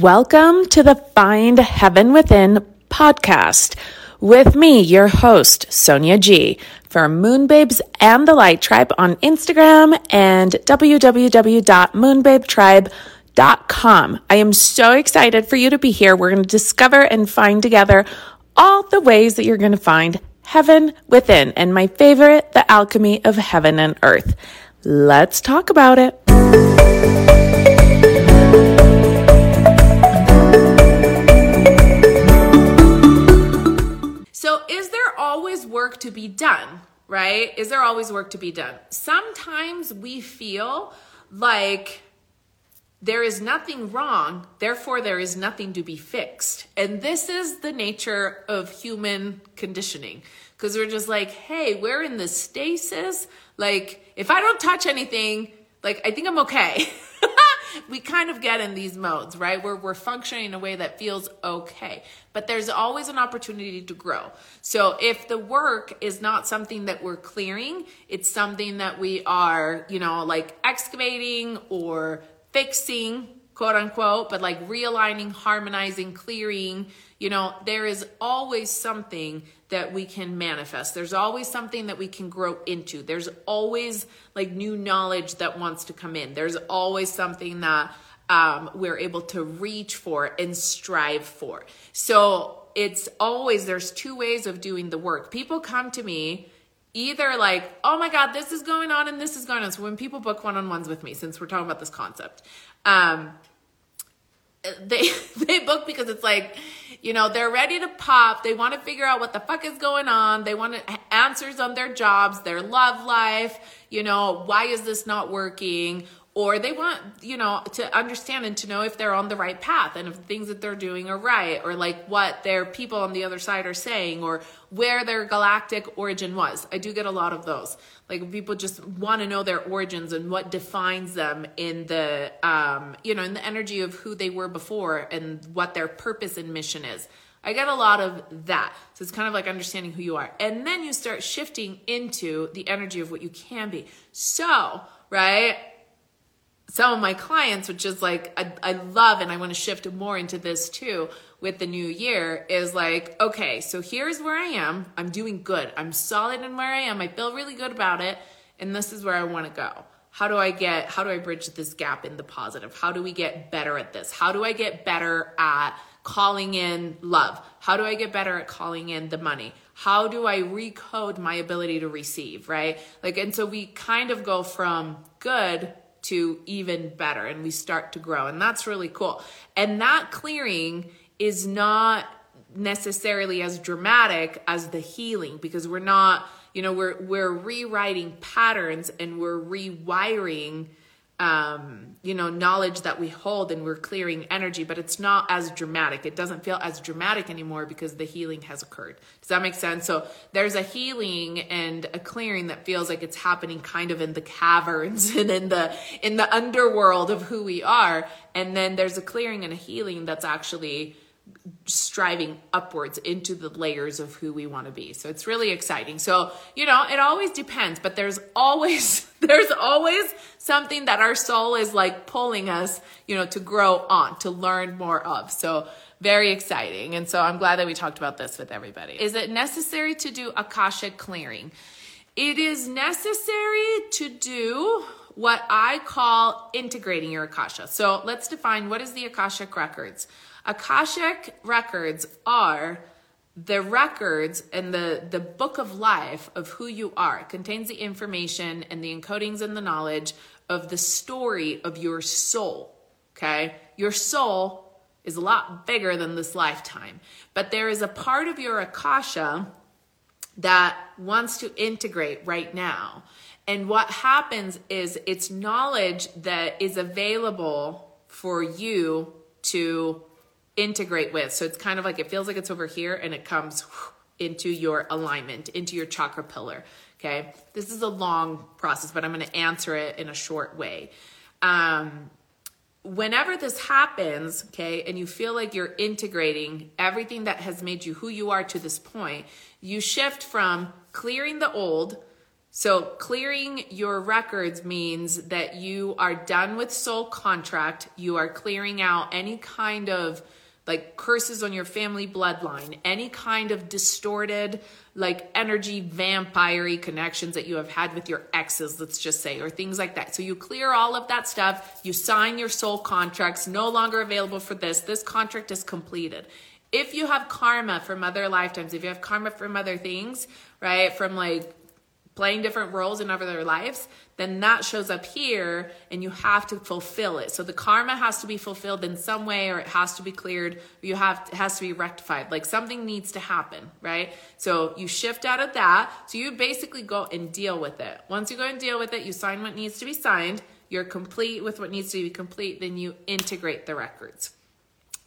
Welcome to the Find Heaven Within podcast with me, your host, Sonia G, for Moonbabes and the Light Tribe on Instagram and www.moonbabetribe.com. I am so excited for you to be here. We're going to discover and find together all the ways that you're going to find heaven within, and my favorite, the alchemy of heaven and earth. Let's talk about it. To be done? Right? Is there always work to be done? Sometimes we feel like there is nothing wrong, therefore, there is nothing to be fixed. And this is the nature of human conditioning because we're just like, hey, we're in the stasis. Like, if I don't touch anything, like, I think I'm okay. we kind of get in these modes, right? Where we're functioning in a way that feels okay. But there's always an opportunity to grow. So if the work is not something that we're clearing, it's something that we are, you know, like excavating or fixing, quote unquote, but like realigning, harmonizing, clearing, you know, there is always something that we can manifest. There's always something that we can grow into. There's always like new knowledge that wants to come in. There's always something that um, we're able to reach for and strive for. So it's always, there's two ways of doing the work. People come to me either like, oh my God, this is going on and this is going on. So when people book one on ones with me, since we're talking about this concept, um, they they book because it's like you know they're ready to pop. They want to figure out what the fuck is going on. They want answers on their jobs their love life. You know why is this not working or they want you know to understand and to know if they're on the right path and if things that they're doing are right or like what their people on the other side are saying or where their galactic origin was i do get a lot of those like people just want to know their origins and what defines them in the um you know in the energy of who they were before and what their purpose and mission is I get a lot of that. So it's kind of like understanding who you are. And then you start shifting into the energy of what you can be. So, right? Some of my clients, which is like, I, I love and I want to shift more into this too with the new year, is like, okay, so here's where I am. I'm doing good. I'm solid in where I am. I feel really good about it. And this is where I want to go. How do I get, how do I bridge this gap in the positive? How do we get better at this? How do I get better at calling in love? How do I get better at calling in the money? How do I recode my ability to receive, right? Like, and so we kind of go from good to even better and we start to grow. And that's really cool. And that clearing is not necessarily as dramatic as the healing because we're not, you know, we're we're rewriting patterns and we're rewiring um, you know, knowledge that we hold and we're clearing energy, but it's not as dramatic. It doesn't feel as dramatic anymore because the healing has occurred. Does that make sense? So there's a healing and a clearing that feels like it's happening kind of in the caverns and in the in the underworld of who we are. And then there's a clearing and a healing that's actually striving upwards into the layers of who we want to be. So it's really exciting. So, you know, it always depends, but there's always there's always something that our soul is like pulling us, you know, to grow on, to learn more of. So, very exciting. And so I'm glad that we talked about this with everybody. Is it necessary to do Akashic clearing? It is necessary to do what I call integrating your Akasha. So let's define what is the Akashic records. Akashic records are the records and the, the book of life of who you are. It contains the information and the encodings and the knowledge of the story of your soul. Okay? Your soul is a lot bigger than this lifetime. But there is a part of your Akasha that wants to integrate right now. And what happens is it's knowledge that is available for you to integrate with. So it's kind of like it feels like it's over here and it comes into your alignment, into your chakra pillar. Okay. This is a long process, but I'm going to answer it in a short way. Um, whenever this happens, okay, and you feel like you're integrating everything that has made you who you are to this point, you shift from clearing the old So, clearing your records means that you are done with soul contract. You are clearing out any kind of like curses on your family bloodline, any kind of distorted, like energy vampire connections that you have had with your exes, let's just say, or things like that. So you clear all of that stuff, you sign your soul contracts, no longer available for this. This contract is completed. If you have karma from other lifetimes, if you have karma from other things, right, from like playing different roles in other lives, then that shows up here and you have to fulfill it. So the karma has to be fulfilled in some way or it has to be cleared. You have it has to be rectified. Like something needs to happen, right? So you shift out of that. So you basically go and deal with it. Once you go and deal with it, you sign what needs to be signed. You're complete with what needs to be complete, then you integrate the records.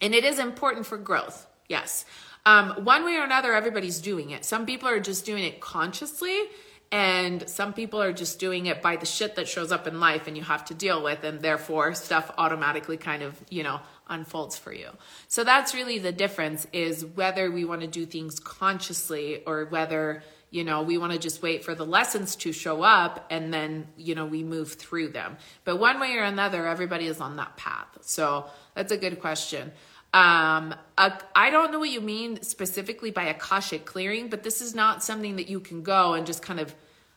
And it is important for growth. Yes. Um, one way or another, everybody's doing it. Some people are just doing it consciously and some people are just doing it by the shit that shows up in life and you have to deal with, and therefore stuff automatically kind of, you know, unfolds for you. So that's really the difference is whether we want to do things consciously or whether, you know, we want to just wait for the lessons to show up and then, you know, we move through them. But one way or another, everybody is on that path. So that's a good question. Um, I don't know what you mean specifically by Akashic clearing, but this is not something that you can go and just kind of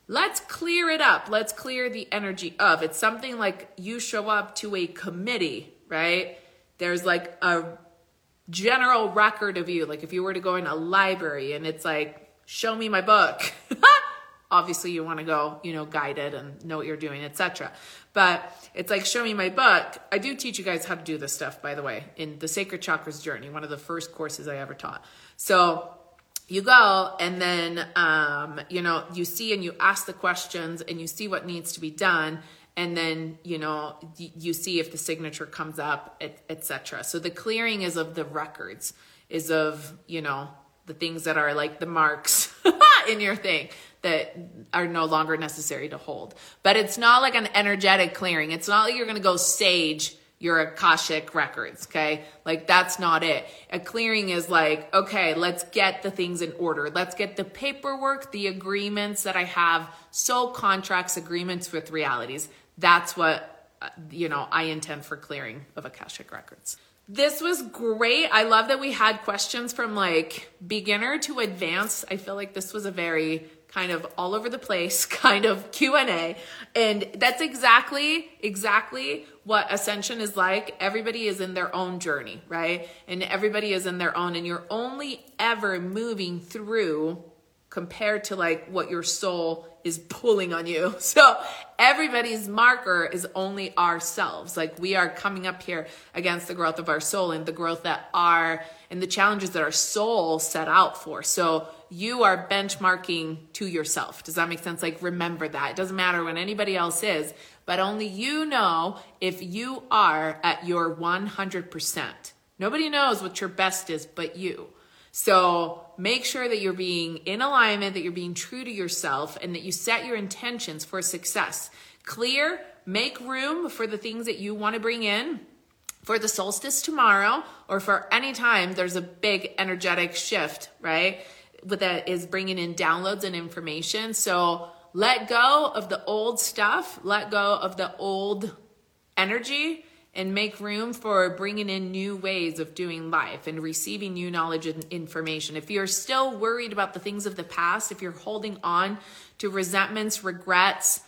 let's clear it up. Let's clear the energy of. It's something like you show up to a committee, right? There's like a general record of you. Like if you were to go in a library and it's like, show me my book. obviously you want to go you know guided and know what you're doing etc but it's like show me my book. I do teach you guys how to do this stuff by the way in the sacred chakras journey one of the first courses i ever taught. So you go and then um, you know you see and you ask the questions and you see what needs to be done and then you know you see if the signature comes up etc so the clearing is of the records is of you know the things that are like the marks in your thing that are no longer necessary to hold. But it's not like an energetic clearing. It's not like you're going to go sage your Akashic records, okay? Like that's not it. A clearing is like, okay, let's get the things in order. Let's get the paperwork, the agreements that I have, soul contracts, agreements with realities. That's what, uh, you know, I intend for clearing of Akashic records. This was great. I love that we had questions from like beginner to advanced. I feel like this was a very kind of all over the place kind of Q&A and that's exactly exactly what ascension is like everybody is in their own journey right and everybody is in their own and you're only ever moving through compared to like what your soul is pulling on you. So everybody's marker is only ourselves. Like we are coming up here against the growth of our soul and the growth that our and the challenges that our soul set out for. So you are benchmarking to yourself. Does that make sense? Like remember that. It doesn't matter when anybody else is, but only you know if you are at your 100%. Nobody knows what your best is but you. So make sure that you're being in alignment, that you're being true to yourself, and that you set your intentions for success. Clear, make room for the things that you want to bring in for the solstice tomorrow or for any time there's a big energetic shift, right? With that is bringing in downloads and information. So let go of the old stuff, let go of the old energy and make room for bringing in new ways of doing life and receiving new knowledge and information. If you're still worried about the things of the past, if you're holding on to resentments, regrets,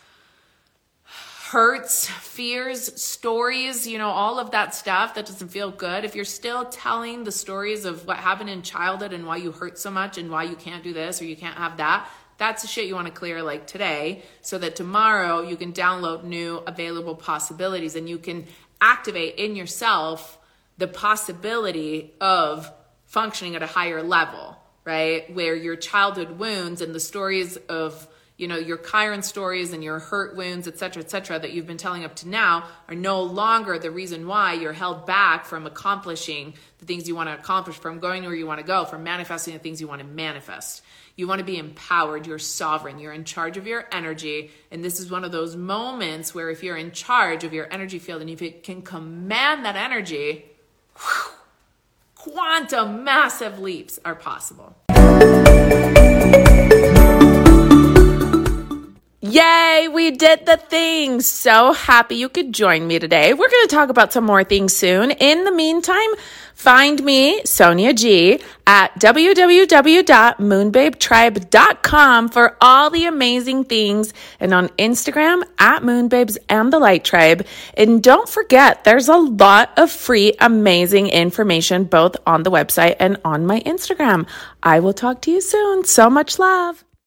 hurts, fears, stories, you know, all of that stuff that doesn't feel good, if you're still telling the stories of what happened in childhood and why you hurt so much and why you can't do this or you can't have that, that's the shit you want to clear like today so that tomorrow you can download new available possibilities and you can activate in yourself the possibility of functioning at a higher level, right? Where your childhood wounds and the stories of you know your Chiron stories and your hurt wounds, et cetera, et cetera, that you've been telling up to now are no longer the reason why you're held back from accomplishing the things you want to accomplish, from going where you want to go, from manifesting the things you want to manifest. You want to be empowered. You're sovereign. You're in charge of your energy. And this is one of those moments where if you're in charge of your energy field and if you can command that energy, whew, quantum massive leaps are possible. Yay, we did the thing. So happy you could join me today. We're going to talk about some more things soon. In the meantime, find me, Sonia G, at www.moonbabetribe.com for all the amazing things and on Instagram at Moonbabes and the Light Tribe. And don't forget, there's a lot of free, amazing information both on the website and on my Instagram. I will talk to you soon. So much love.